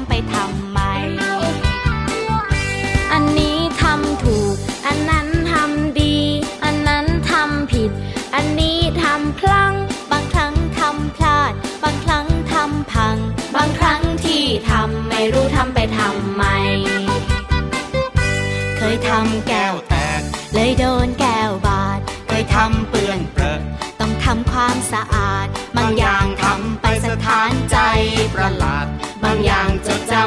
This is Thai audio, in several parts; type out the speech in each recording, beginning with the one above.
ำไปทำไม อันนี้ทำถูก อันนั้นทำดี อันนั้นทำผิด อันนี้ทำพลัง บางครั้งทำพลาด บางครั้งทำพัง บางครั้งที่ทำไม่รู้ทำไปทำไม เคยทำแก้วแตก เลยโดน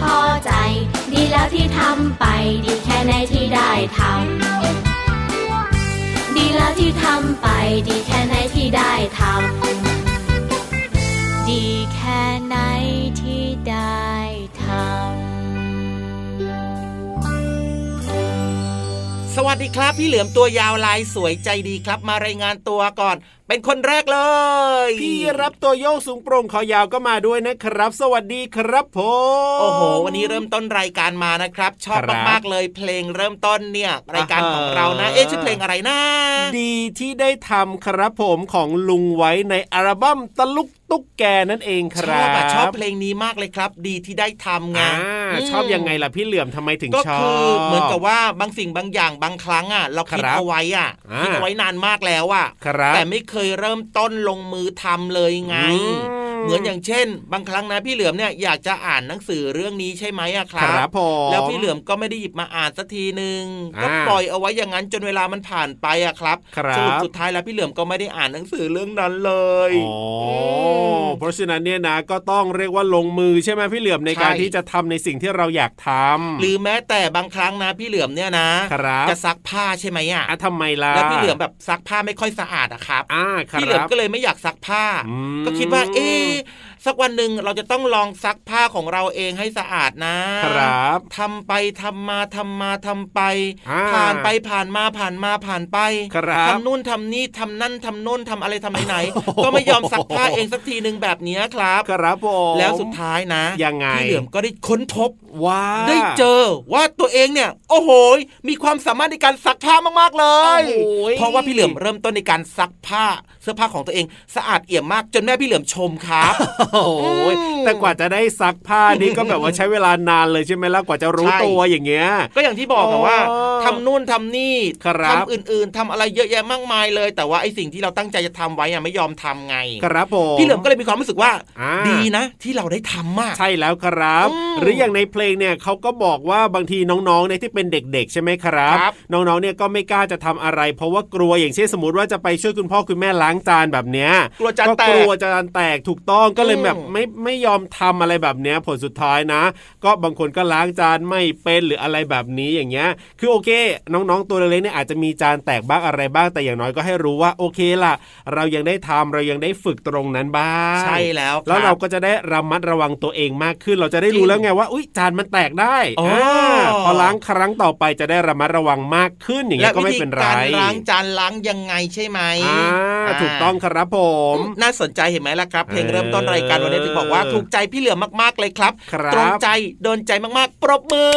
พอใจ ดีแล้วที่ทำไป ดีแค่ไหนที่ได้ทำดีแล้วที่ทำไป ดีแค่ไหนที่ได้ทำดีแค่ไหนที่ได้ทำสวัสดีครับ พี่เหลือมตัวยาวลายสวยใจดีครับมารายงานตัวก่อน เป็นคนแรกเลย พี่รับตัวโยกสูงโปร่งคอยาวก็มาด้วยนะครับ สวัสดีครับผมโอ้โห วันนี้เริ่มต้นรายการมานะครับ ชอบมากๆเลยเพลงเริ่มต้นเนี่ย รายการของเรานะเอ๊ะชื่อเพลงอะไรนะ ดีที่ได้ทำครับผมของลุงไว้ในอัลบั้มตะลุกตุ๊กแกนั่นเองครับชอบชอบเพลงนี้มากเลยครับ ดีที่ได้ทำไงชอบยังไงล่ะพี่เหลื่อมทำไมถึงชอบก็คือเหมือนกับว่าบางสิ่งบางอย่างบางครั้งอะเราคิดเอาไว้อะคิดเอาไว้นานมากแล้วอะแต่ไม่เคยเริ่มต้นลงมือทำเลยไงเหมือนอย่างเช่น บางครั้งนะพี่เหลือมเนี่ยอยากจะอ่านหนังสือเรื่องนี้ใช่ไหมอะครับครับผมแล้วพี่เหลือมก็ไม่ได้หยิบมาอ่านสักทีหนึ่งก็ปล่อยเอาไว้อย่างนั้นจนเวลามันผ่านไปอะครับสรุปสุดท้ายแล้วพี่เหลือมก็ไม่ได้อ่านหนังสือเรื่องนั้นเลยอ๋อเพราะฉะนั้นเนี่ยนะก็ต้องเรียกว่าลงมือใช่ไหมพี่เหลือมในการที่จะทำในสิ่งที่เราอยากทำหรือแม้แต่บางครั้งนะพี่เหลือมเนี่ยนะจะซักผ้าใช่ไหมอะทำไมล่ะแล้วพี่เหลือมแบบซักผ้าไม่ค่อยสะอาดอะครับพี่เหลือมก็เลยไม่อยากซักผ้า ก็คิดว่าเอ๊ สักวันหนึ่งเราจะต้องลองซักผ้าของเราเองให้สะอาดนะครับทำไปทำมาทำมาทำไป ผ่านไปผ่านมาผ่านมาผ่านไปทำนู่นทำนี่ทำนั่นทำโน่นทำอะไรทำไหน ก็ไม่ยอมซักผ้าเองสักทีหนึ่งแบบนี้ครับ ครับผมแล้วสุดท้ายนะยังไงพี่เหลือมก็ได้ค้นพบว่าได้เจอว่าตัวเองเนี่ย โอ้โห มีความสามารถในการซักผ้ามากๆเลย เพราะว่าพี่เหลือมเริ่มต้นในการซักผ้าเสื้อผ้าของตัวเองสะอาดเอี่ยมมากจนแม่พี่เหลือมชมครับโอ้แต่กว่าจะได้ซักผ้านี่ก็แบบว่าใช้เวลานานเลยใช่ไหมล่ะกว่าจะรู้ตัวอย่างเงี้ย ก็อย่างที่บอกว่าทำนู่นทำนี่ทำอื่นๆทำอะไรเยอะแยะมากมายเลย แต่ว่าไอ้สิ่งที่เราตั้งใจจะทำไว้อะไม่ยอมทำไง ครับผมพี่เหลิมก็เลยมีความรู้สึกว่า ดีนะ ที่เราได้ทำมาก ใช่แล้วครับ หรืออย่างในเพลงเนี่ยเขาก็บอกว่าบางทีน้องๆเนี่ยที่เป็นเด็ก ๆ ใช่ไหมครับ น้องๆเนี่ยก็ไม่กล้าจะทำอะไร เพราะว่ากลัวอย่างเช่นสมมติว่าจะไปช่วยคุณพ่อคุณแม่ล้างจานแบบเนี้ยกลัวจานแตกกลัวจานแตกถูกต้องก็เลยแบบไม่ไม่ยอมทำอะไรแบบเนี้ยผลสุดท้ายนะ ก็บางคนก็ล้างจานไม่เป็นหรืออะไรแบบนี้อย่างเงี้ย คือโอเค น้องๆตัวเล็กๆเนี่ยอาจจะมีจานแตกบ้างอะไรบ้างแต่อย่างน้อยก็ให้รู้ว่าโอเคล่ะ เรายังได้ทำเรายังได้ฝึกตรงนั้นบ้างใช่แล้วแล้วเราก็จะได้ระมัดระวังตัวเองมากขึ้น เราจะได้รู้แล้วไงว่าอุ้ยจานมันแตกได้พอล้างครั้งต่อไปจะได้ระมัดระวังมากขึ้นอย่างนี้ก็ไม่เป็นไรการล้างจานล้างยังไงใช่ไหมถูกต้องครับผม น่าสนใจเห็นไหมล่ะครับเพลงเริ่มต้นรายการวันนี้ถึงบอกว่าถูกใจพี่เหลือมากๆเลยครับ ตรงใจโดนใจมากๆ ปรบมือ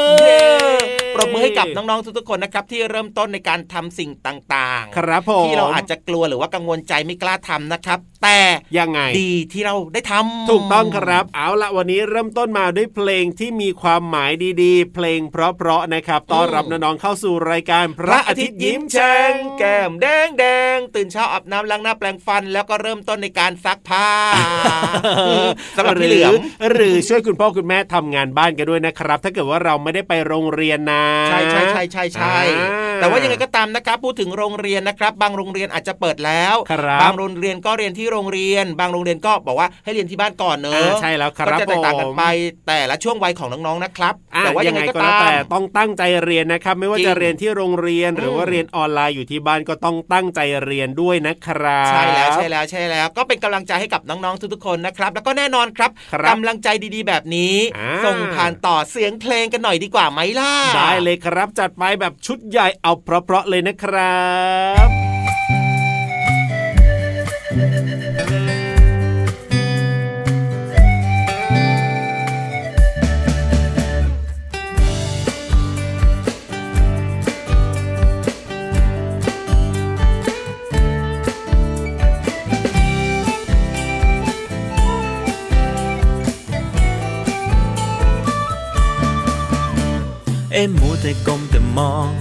ปรบมือให้กับน้องๆทุกๆคนนะครับที่เริ่มต้นในการทำสิ่งต่างๆ ครับผมที่เราอาจจะกลัวหรือว่ากังวลใจไม่กล้าทำนะครับ แต่ยังไงดีที่เราได้ทำถูกต้องครับ เอาละวันนี้เริ่มต้นมาด้วยเพลงที่มีความหมายดีๆ เพลงเพราะๆนะครับต้อนรับน้องๆเข้าสู่รายการพระอาทิตย์ยิ้มแฉ่งแก้มแดงแดงตื่นเช้าอาบน้ำล้างหน้าแปรงฟัน แล้วก็เริ่มต้นในการซักผ้าสำหรับพี่เหลือมหรือช่วยคุณพ่อคุณแม่ทำงานบ้านกันด้วยนะครับ ถ้าเกิดว่าเราไม่ได้ไปโรงเรียนนะใช่ใช่ใช่ใช่ใช่ แต่ว่ายังไงก็ตามนะครับพูดถึงโรงเรียนนะครับ บางโรงเรียนอาจจะเปิดแล้วบางโรงเรียนก็เรียนที่โรงเรียน บางโรงเรียนก็บอกว่าให้เรียนที่บ้านก่อนเนอะใช่แล้วครับก็จะแตกต่างกันไปแต่ละช่วงวัยของน้องๆนะครับ แต่ว่ายังไงก็ตามแต่ต้องตั้งใจเรียนนะครับ ไม่ว่าจะเรียนที่โรงเรียนหรือว่าเรียนออนไลน์อยู่ที่บ้านก็ต้องตั้งใจเรียนด้วยนะครับใช่แล้วใช่แล้วใช่แล้ว ก็เป็นกำลังใจให้กับน้องๆทุกๆคนนะครับแล้วก็แน่นอนครับกำลังใจดีๆ แบบนี้ ส่งผ่านต่อเสียงเพลงกันหน่อยดีกว่าไหมล่ะได้เลยครับจัดไปแบบชุดใหญ่เอาเพราะๆเลยนะครับเอ็มมัวแต่ก้มแต่มอง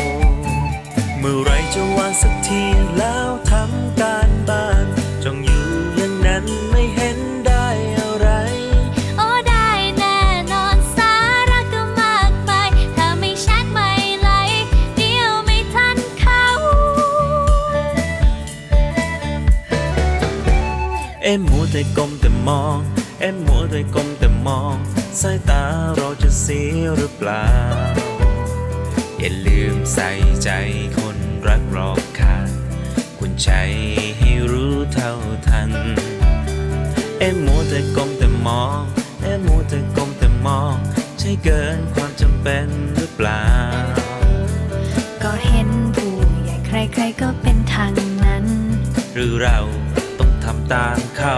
เมื่อไรจะวางสักทีแล้วทำการบ้านจงอยู่อย่างนั้นไม่เห็นได้อะไร โอ้ได้แน่นอนสาระก็มากไปถ้าไม่แชทไม่ไหลเดียวไม่ทันเขา เอ็มมัวแต่ก้มแต่มอง เอ็มมัวแต่ก้มแต่มอง สายตาเราจะเสียหรือเปล่า อย่าลืมใส่ใจคน ใจให้รู้เท่าทัน เอ็มมัวแต่ก้มแต่มอง เอ็มมัวแต่ก้มแต่มอง ใช่เกินความจำเป็นหรือเปล่า ก็เห็นผู้ใหญ่ใครๆก็เป็นทางนั้น หรือเราต้องทำตามเขา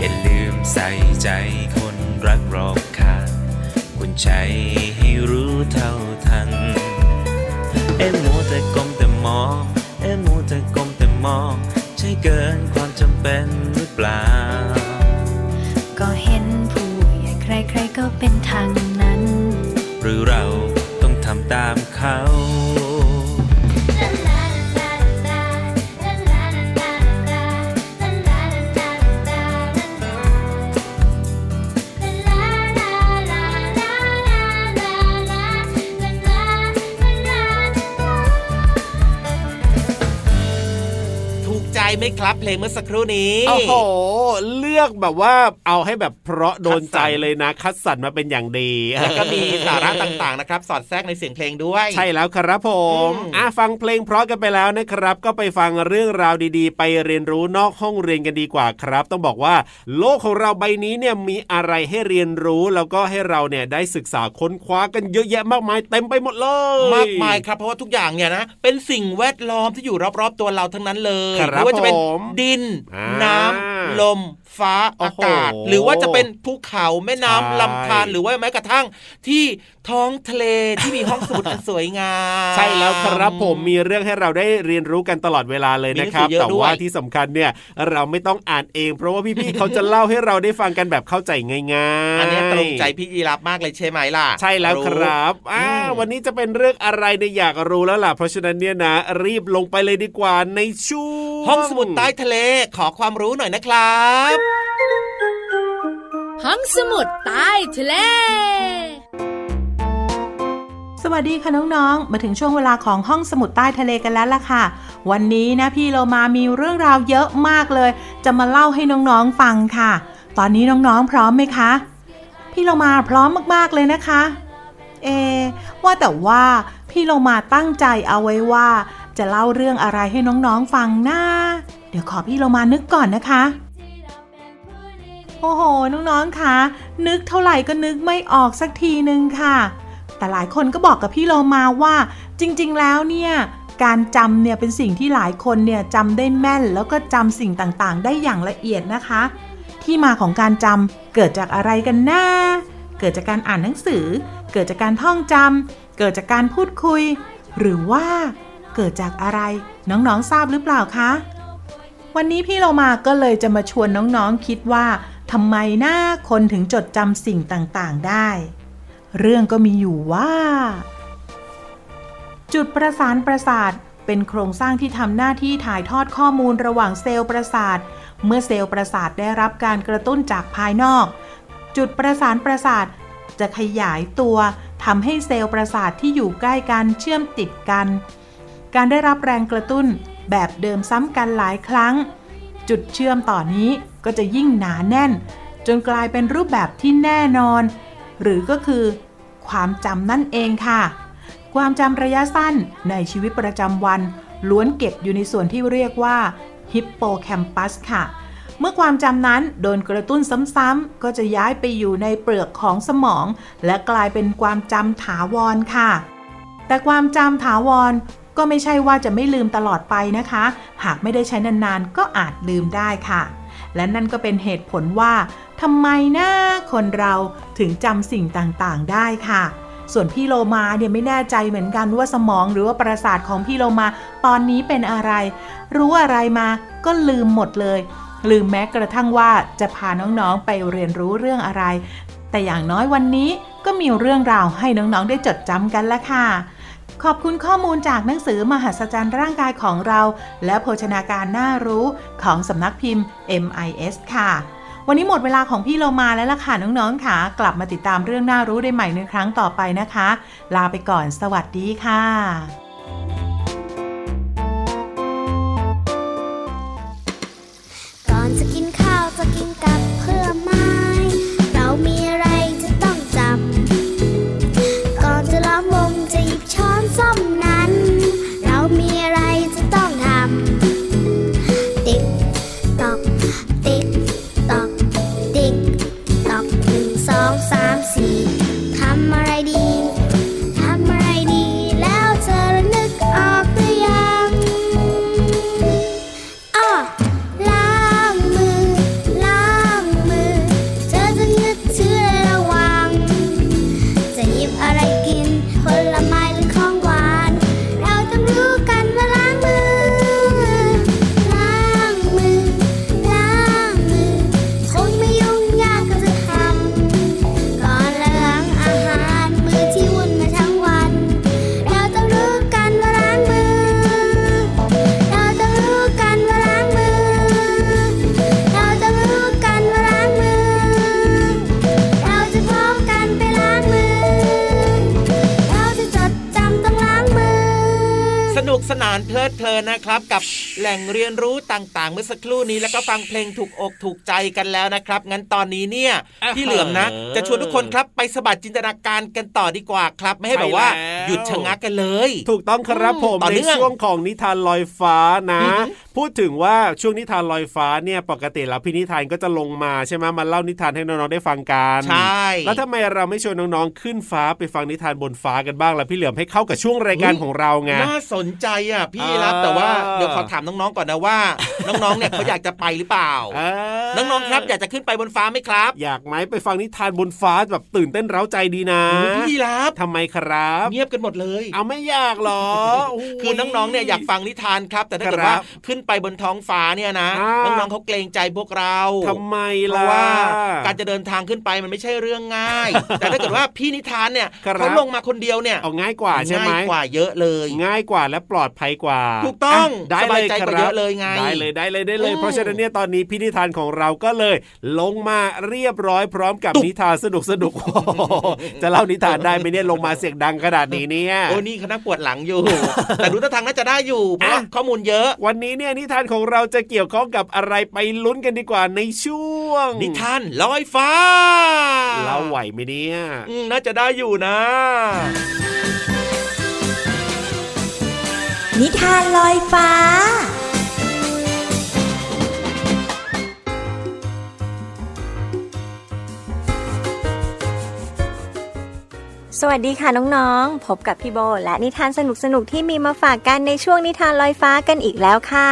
อย่าลืมใส่ใจคนรักรอบข้างคุณใจให้รู้เท่าทัน เอ็นมัวแต่กลมแต่มอง เอ็นมัวแต่กลมแต่มอง ใช่เกินความจำเป็นหรือเปล่า ก็เห็นผู้ใหญ่ใครๆก็เป็นทางนั้น หรือเราต้องทำตามเขา ไหมครับ เพลงเมื่อสักครู่นี้โอ้โหเลือกแบบว่าเอาให้แบบเพราะโดนใจเลยนะ คัดสรรมาเป็นอย่างดี แล้วก็มีสาระต่างๆนะครับ สอดแทรกในเสียงเพลงด้วย ใช่แล้วครับผมอะฟังเพลงเพราะกันไปแล้วนะครับ ก็ไปฟังเรื่องราวดีๆ ไปเรียนรู้นอกห้องเรียนกันดีกว่าครับ ต้องบอกว่า โลกของเราใบนี้เนี่ยมีอะไรให้เรียนรู้แล้วก็ให้เราเนี่ยได้ศึกษาค้นคว้ากันเยอะแยะมากมายเต็มไปหมดเลย มากมายครับเพราะว่าทุกอย่างเนี่ยนะเป็นสิ่งแวดล้อมที่อยู่รอบๆตัวเราทั้งนั้นเลยไม่ว่าจะเป็นดิน น้ำลม ฟ้าอากาศ หรือว่าจะเป็นภูเขาแม่น้ำลำธารหรือว่าแม้กระทั่งที่ท้องทะเลที่มีห้องสมุดอันสวยงามใช่แล้วครับผมมีเรื่องให้เราได้เรียนรู้กันตลอดเวลาเลยนะครับ แต่ว่าที่สำคัญเนี่ยเราไม่ต้องอ่านเอง เพราะว่าพี่ๆเขาจะเล่าให้เราได้ฟังกันแบบเข้าใจง่ายๆอันนี้ตรงใจพี่ยีรับมากเลยใช่ไหมล่ะ ใช่แล้วครับอ่าวันนี้จะเป็นเรื่องอะไรในอยากรู้แล้วล่ะเพราะฉะนั้นเนี่ยนะ รีบลงไปเลยดีกว่าในช่วง ห้องสมุดใต้ทะเลขอความรู้หน่อยนะครับ ห้องสมุดใต้ทะเลสวัสดีคะน้องๆ มาถึงช่วงเวลาของห้องสมุดใต้ทะเลกันแล้วล่ะค่ะ วันนี้นะพี่เรามามีเรื่องราวเยอะมากเลย จะมาเล่าให้น้องๆฟังค่ะ ตอนนี้น้องๆพร้อมไหมคะ พี่เรามาพร้อมมากๆเลยนะคะ เอ ว่าแต่ว่าพี่เรามาตั้งใจเอาไว้ว่า จะเล่าเรื่องอะไรให้น้องๆฟังนะ เดี๋ยวขอพี่เรามานึกก่อนนะคะ โอ้โห น้องๆคะนึกเท่าไหร่ก็นึกไม่ออกสักทีนึงค่ะ แต่หลายคนก็บอกกับพี่โลมาว่า จริงๆแล้วเนี่ยการจำเนี่ยเป็นสิ่งที่หลายคนเนี่ยจำได้แม่น แล้วก็จำสิ่งต่างๆ ได้อย่างละเอียดนะคะ ที่มาของการจำเกิดจากอะไรกันนะเกิดจากการอ่านหนังสือ เกิดจากการท่องจำเกิดจากการพูดคุย หรือว่า เกิดจากอะไร น้องๆทราบหรือเปล่าคะ วันนี้พี่เรามาก็เลยจะมาชวนน้องๆคิดว่าทำไมหน้าคนถึงจดจำสิ่งต่างๆได้ เรื่องก็มีอยู่ว่า จุดประสานประสาทเป็นโครงสร้างที่ทำหน้าที่ถ่ายทอดข้อมูลระหว่างเซลล์ประสาท เมื่อเซลล์ประสาทได้รับการกระตุ้นจากภายนอก จุดประสานประสาทจะขยายตัวทำให้เซลล์ประสาทที่อยู่ใกล้กันเชื่อมติดกัน การได้รับแรงกระตุ้นแบบเดิมซ้ำกันหลายครั้ง จุดเชื่อมต่อนนี้ก็จะยิ่งหนาแน่น จนกลายเป็นรูปแบบที่แน่นอน หรือก็คือ ความจำนั่นเองค่ะ ความจำระยะสั้นในชีวิตประจำวัน ล้วนเก็บอยู่ในส่วนที่เรียกว่าฮิปโปแคมปัสค่ะ เมื่อความจำนั้นโดนกระตุ้นซ้ำๆก็จะย้ายไปอยู่ในเปลือกของสมอง และกลายเป็นความจำถาวรค่ะแต่ความจำถาวร ก็ไม่ใช่ว่าจะไม่ลืมตลอดไปนะคะ หากไม่ได้ใช้นานๆ ก็อาจลืมได้ค่ะ และนั่นก็เป็นเหตุผลว่าทำไมนะคนเราถึงจำสิ่งต่างๆ ได้ค่ะส่วนพี่โลมาเนี่ยไม่แน่ใจเหมือนกันว่าสมองหรือว่าประสาทของพี่โลมาตอนนี้เป็นอะไร รู้อะไรมาก็ลืมหมดเลย ลืมแม้กระทั่งว่าจะพาน้องๆไปเรียนรู้เรื่องอะไร แต่อย่างน้อยวันนี้ก็มีเรื่องราวให้น้องๆได้จดจำกันละค่ะ ขอบคุณข้อมูลจากหนังสือมหัศจรรย์ร่างกายของเรา และโภชนาการน่ารู้ของสำนักพิมพ์ MIS ค่ะ วันนี้หมดเวลาของพี่โลมาแล้วล่ะค่ะน้องๆค่ะ กลับมาติดตามเรื่องน่ารู้ได้ใหม่ในครั้งต่อไปนะคะ ลาไปก่อนสวัสดีค่ะ นะครับกับ แหล่งเรียนรู้ต่างๆ เมื่อสักครู่นี้แล้วก็ฟังเพลงถูกอกถูกใจกันแล้วนะครับ งั้นตอนนี้เนี่ยพี่เหลือมนะ จะชวนทุกคนครับไปสบัดจินตนาการกันต่อดีกว่าครับ ไม่ให้แบบว่าหยุดชะงักกันเลย ถูกต้องครับผมในช่วงของนิทานลอยฟ้านะ พูดถึงว่าช่วงนิทานลอยฟ้าเนี่ยปกติแล้วพี่นิทานก็จะลงมาใช่ไหมมาเล่านิทานให้น้องๆได้ฟังกันใช่แล้วทำไมเราไม่ชวนน้องๆขึ้นฟ้าไปฟังนิทานบนฟ้ากันบ้างล่ะพี่เหลือมให้เข้ากับช่วงรายการของเราไงน่าสนใจอะพี่รับแต่ว่าเดี๋ยวขอถามน้องๆก่อนนะว่า น้องๆเนี่ยเขาอยากจะไปหรือเปล่าน้องๆครับอยากจะขึ้นไปบนฟ้าไหมครับ อยากไหมไปฟังนิทานบนฟ้าแบบตื่นเต้นเร้าใจดีนะพี่รับทำไมครับ เงียบกันหมดเลย เอาไม่อยากหรอคือน้องๆเนี่ยอยากฟังนิทานครับ แต่ถ้าเกิดว่าขึ้นไปบนท้องฟ้าเนี่ยนะน้องๆเขาเกรงใจพวกเราทำไมล่ะว่าการจะเดินทางขึ้นไปมันไม่ใช่เรื่องง่าย แต่ถ้าเกิดว่าพี่นิทานเนี่ยเขาลงมาคนเดียวเนี่ยเอาง่ายกว่าใช่ไหมง่ายกว่าเยอะเลย ง่ายกว่าและปลอดภัยกว่า ถูกต้องได้เลยใจกว่าเยอะเลยไงได้เลยได้เลยได้เลย เพราะฉะนั้นเนี่ยตอนนี้พี่นิทานของเราก็เลย ลงมาเรียบร้อยพร้อมกับนิทานสนุกสนุกจะเล่านิทานได้ไหมเนี่ยลงมาเสียงดังขนาดนี้เนี่ยโอ้นี่คณะปวดหลังอยู่ แต่ดูท่าทางน่าจะได้อยู่เพราะข้อมูลเยอะ วันนี้เนี่ยนิทานของเราจะเกี่ยวข้องกับอะไรไปลุ้นกันดีกว่าในช่วง นิทานลอยฟ้าเราไหวไหมเนี่ยน่าจะได้อยู่นะ นิทานลอยฟ้า สวัสดีค่ะน้องๆ พบกับพี่โบ และนิทานสนุกๆที่มีมาฝากกันในช่วงนิทานลอยฟ้ากันอีกแล้วค่ะ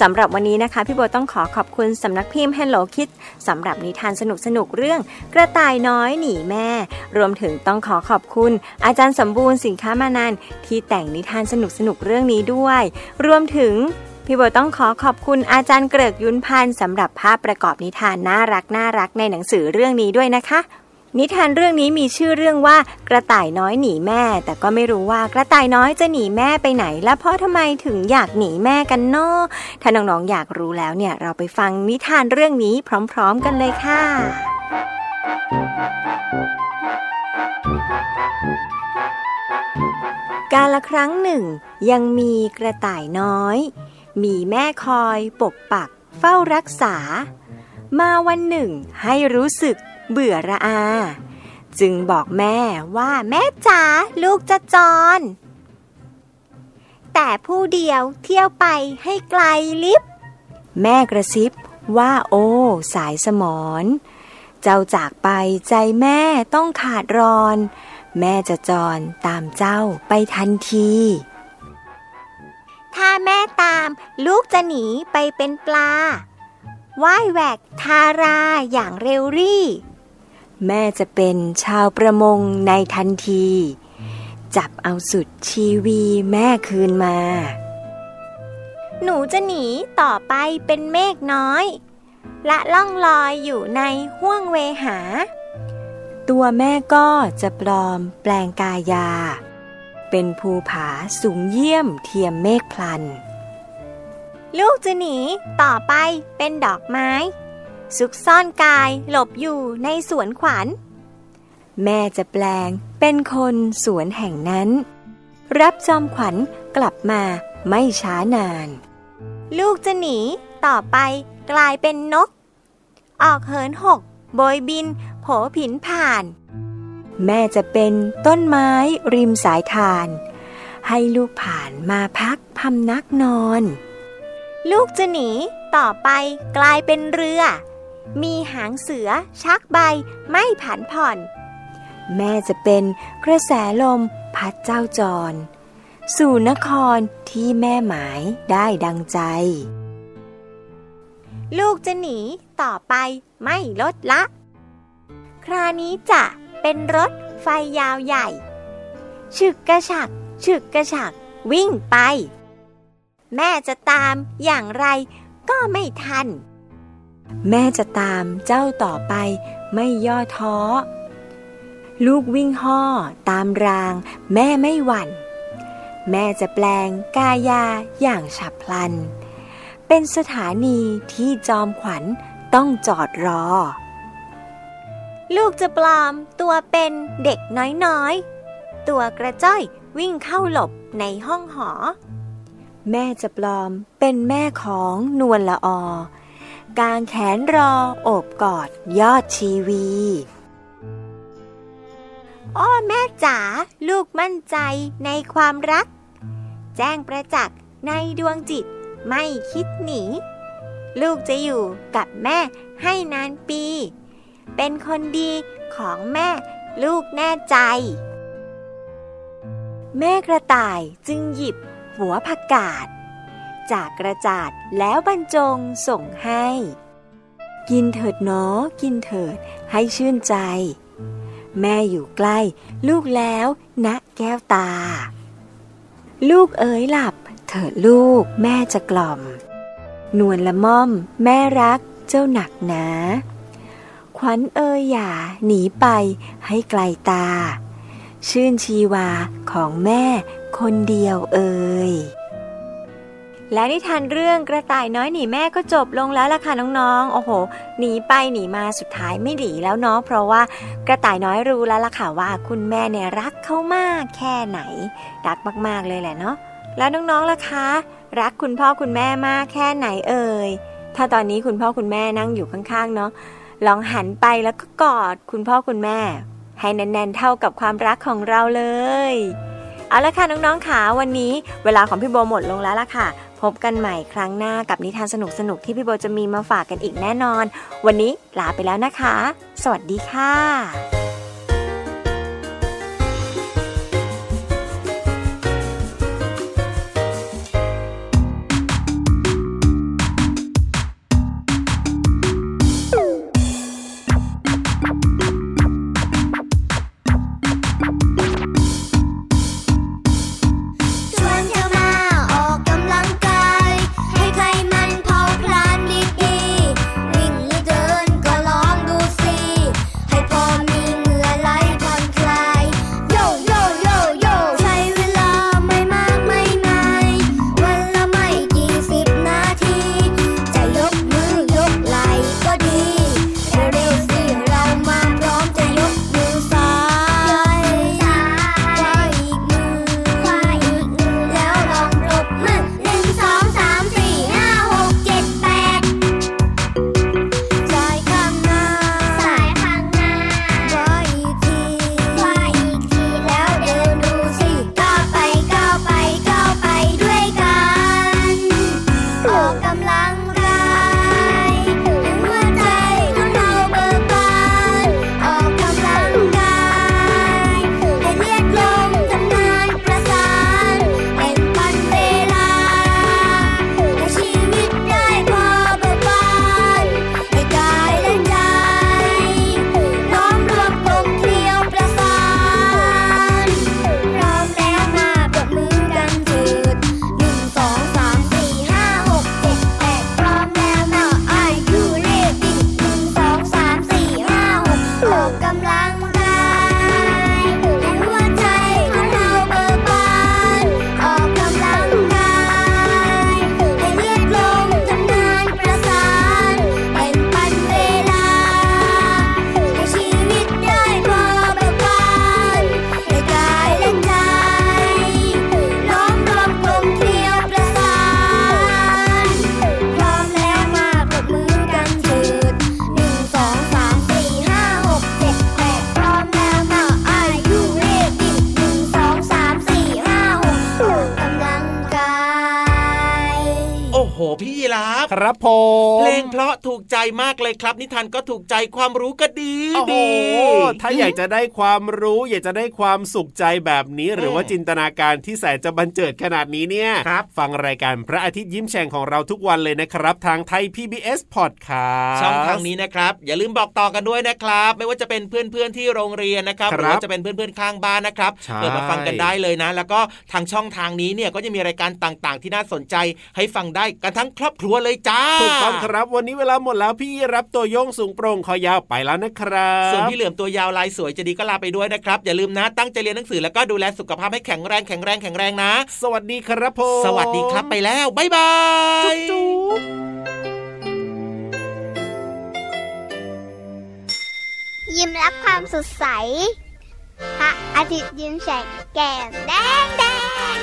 สำหรับวันนี้นะคะ พี่โบต้องขอขอบคุณสำนักพิมพ์ Hello Kids สำหรับนิทานสนุกๆเรื่องกระต่ายน้อยหนีแม่ รวมถึงต้องขอขอบคุณ อาจารย์สมบูรณ์สินค้ามานันที่แต่งนิทานสนุกๆเรื่องนี้ด้วย รวมถึงพี่โบต้องขอขอบคุณอาจารย์เกริกยุนพันธ์สำหรับภาพประกอบนิทานน่ารักน่ารักในหนังสือเรื่องนี้ด้วยนะคะ นิทานเรื่องนี้มีชื่อเรื่องว่ากระต่ายน้อยหนีแม่ แต่ก็ไม่รู้ว่ากระต่ายน้อยจะหนีแม่ไปไหน และเพราะทำไมถึงอยากหนีแม่กันนาะถ้าน้องๆอยากรู้แล้วเนี่ยเราไปฟังนิทานเรื่องนี้พร้อม ๆ กันเลยค่ะ กาละครั้งหนึ่ง ยังมีกระต่ายน้อย มีแม่คอย ปกปัก เฝ้ารักษา มาวันหนึ่งให้รู้สึก เบื่อระอา จึงบอกแม่ว่าแม่จ๋าลูกจะจร แต่ผู้เดียวเที่ยวไปให้ไกลลิบ แม่กระซิบว่าโอ้ สายสมอนเจ้าจากไปใจแม่ต้องขาดรอน แม่จะจรตามเจ้าไปทันทีถ้าแม่ตามลูกจะหนีไปเป็นปลา ว่ายแหวกทาราอย่างเร็วรี่ แม่จะเป็นชาวประมงในทันที จับเอาสุดชีวีแม่คืนมา หนูจะหนีต่อไปเป็นเมฆน้อยละล่องลอยอยู่ในห้วงเวหา ตัวแม่ก็จะปลอมแปลงกายา เป็นภูผาสูงเยี่ยมเทียมเมฆพลัน ลูกจะหนีต่อไปเป็นดอกไม้ ซุกซ่อนกายหลบอยู่ในสวนขวัญ แม่จะแปลงเป็นคนสวนแห่งนั้น รับจอมขวัญกลับมาไม่ช้านาน ลูกจะหนีต่อไปกลายเป็นนก ออกเหินหกโบยบิน โผผินผ่าน แม่จะเป็นต้นไม้ริมสายทาน ให้ลูกผ่านมาพักพำนักนอน ลูกจะหนีต่อไปกลายเป็นเรือ มีหางเสือ ชักใบ ไม่ผันผ่อน แม่จะเป็นกระแสลมพัดเจ้าจร สู่นครที่แม่หมายได้ดังใจ ลูกจะหนีต่อไปไม่ลดละ ครานี้จะเป็นรถไฟยาวใหญ่ ฉึกกระฉัก ฉึกกระฉัก วิ่งไป แม่จะตามอย่างไรก็ไม่ทัน แม่จะตามเจ้าต่อไปไม่ย่อท้อ ลูกวิ่งห่อตามราง แม่ไม่หวั่น แม่จะแปลงกายาอย่างฉับพลัน เป็นสถานีที่จอมขวัญต้องจอดรอ ลูกจะปลอมตัวเป็นเด็กน้อยๆ ตัวกระจ้อยวิ่งเข้าหลบในห้องหอ แม่จะปลอมเป็นแม่ของนวลละออ กางแขนรอโอบกอดยอดชีวีอ้อแม่จ๋าลูกมั่นใจในความรัก แจ้งประจักษ์ในดวงจิตไม่คิดหนี ลูกจะอยู่กับแม่ให้นานปี เป็นคนดีของแม่ลูกแน่ใจ แม่กระต่ายจึงหยิบหัวผักกาด จากกระจาดแล้วบรรจงส่งให้ กินเถิดเนาะกินเถิดให้ชื่นใจ แม่อยู่ใกล้ลูกแล้วนะแก้วตา ลูกเอ๋ยหลับ เถิดลูกแม่จะกล่อม นวลละม่อม แม่รักเจ้าหนักหนาขวัญเอ๋ยอย่าหนีไปให้ไกลตา ชื่นชีวาของแม่คนเดียวเอ่ย และนิทานเรื่องกระต่ายน้อยหนีแม่ก็จบลงแล้วล่ะค่ะน้องๆ โอ้โห หนีไปหนีมาสุดท้ายไม่หนีแล้วเนาะ เพราะว่ากระต่ายน้อยรู้แล้วล่ะค่ะว่าคุณแม่เนี่ยรักเขามากแค่ไหน รักมากๆเลยแหละเนาะ แล้วน้องๆล่ะคะ รักคุณพ่อคุณแม่มากแค่ไหนเอ่ย ถ้าตอนนี้คุณพ่อคุณแม่นั่งอยู่ข้างๆเนาะ ลองหันไปแล้วก็กอดคุณพ่อคุณแม่ ให้แน่นๆเท่ากับความรักของเราเลย เอาละค่ะน้องๆค่ะวันนี้เวลาของพี่โบหมดลงแล้วล่ะค่ะ พบกันใหม่ครั้งหน้ากับนิทานสนุกๆที่พี่โบจะมีมาฝากกันอีกแน่นอน วันนี้ลาไปแล้วนะคะ สวัสดีค่ะ ครับผ ถูกใจมากเลยครับ นิทานก็ถูกใจความรู้ก็ดีดีถ้าอยากจะได้ความรู้ อยากจะได้ความสุขใจแบบนี้ หรือว่าจินตนาการที่แสนจะบันเจิดขนาดนี้เนี่ยครับฟังรายการพระอาทิตย์ยิ้มแฉ่งของเราทุกวันเลยนะครับ ทางไทย PBS Podcast ช่องทางนี้นะครับ อย่าลืมบอกต่อกันด้วยนะครับ ไม่ว่าจะเป็นเพื่อนๆที่โรงเรียนนะครับหรือว่าจะเป็นเพื่อนๆข้างบ้านนะครับเปิดมาฟังกันได้เลยนะ แล้วก็ทางช่องทางนี้เนี่ยก็จะมีรายการต่างๆ ที่น่าสนใจให้ฟังได้กันทั้งครอบครัวเลยจ้าถูกต้องครับวันนี้เวลาหมดแล้วพี่รับตัวโยงสูงโปร่งคอยาวไปแล้วนะครับส่วนพี่เหลือมตัวยาวลายสวยจะดีก็ลาไปด้วยนะครับ อย่าลืมนะตั้งใจเรียนหนังสือแล้วก็ดูแลสุขภาพให้แข็งแรงแข็งแรงแข็งแรงนะ สวัสดีครับผมสวัสดีครับไปแล้วบ๊ายบายจุ๊บยิ้มรับความสดใสพระอาทิตย์ยิ้มแฉกแก้มแดงแดง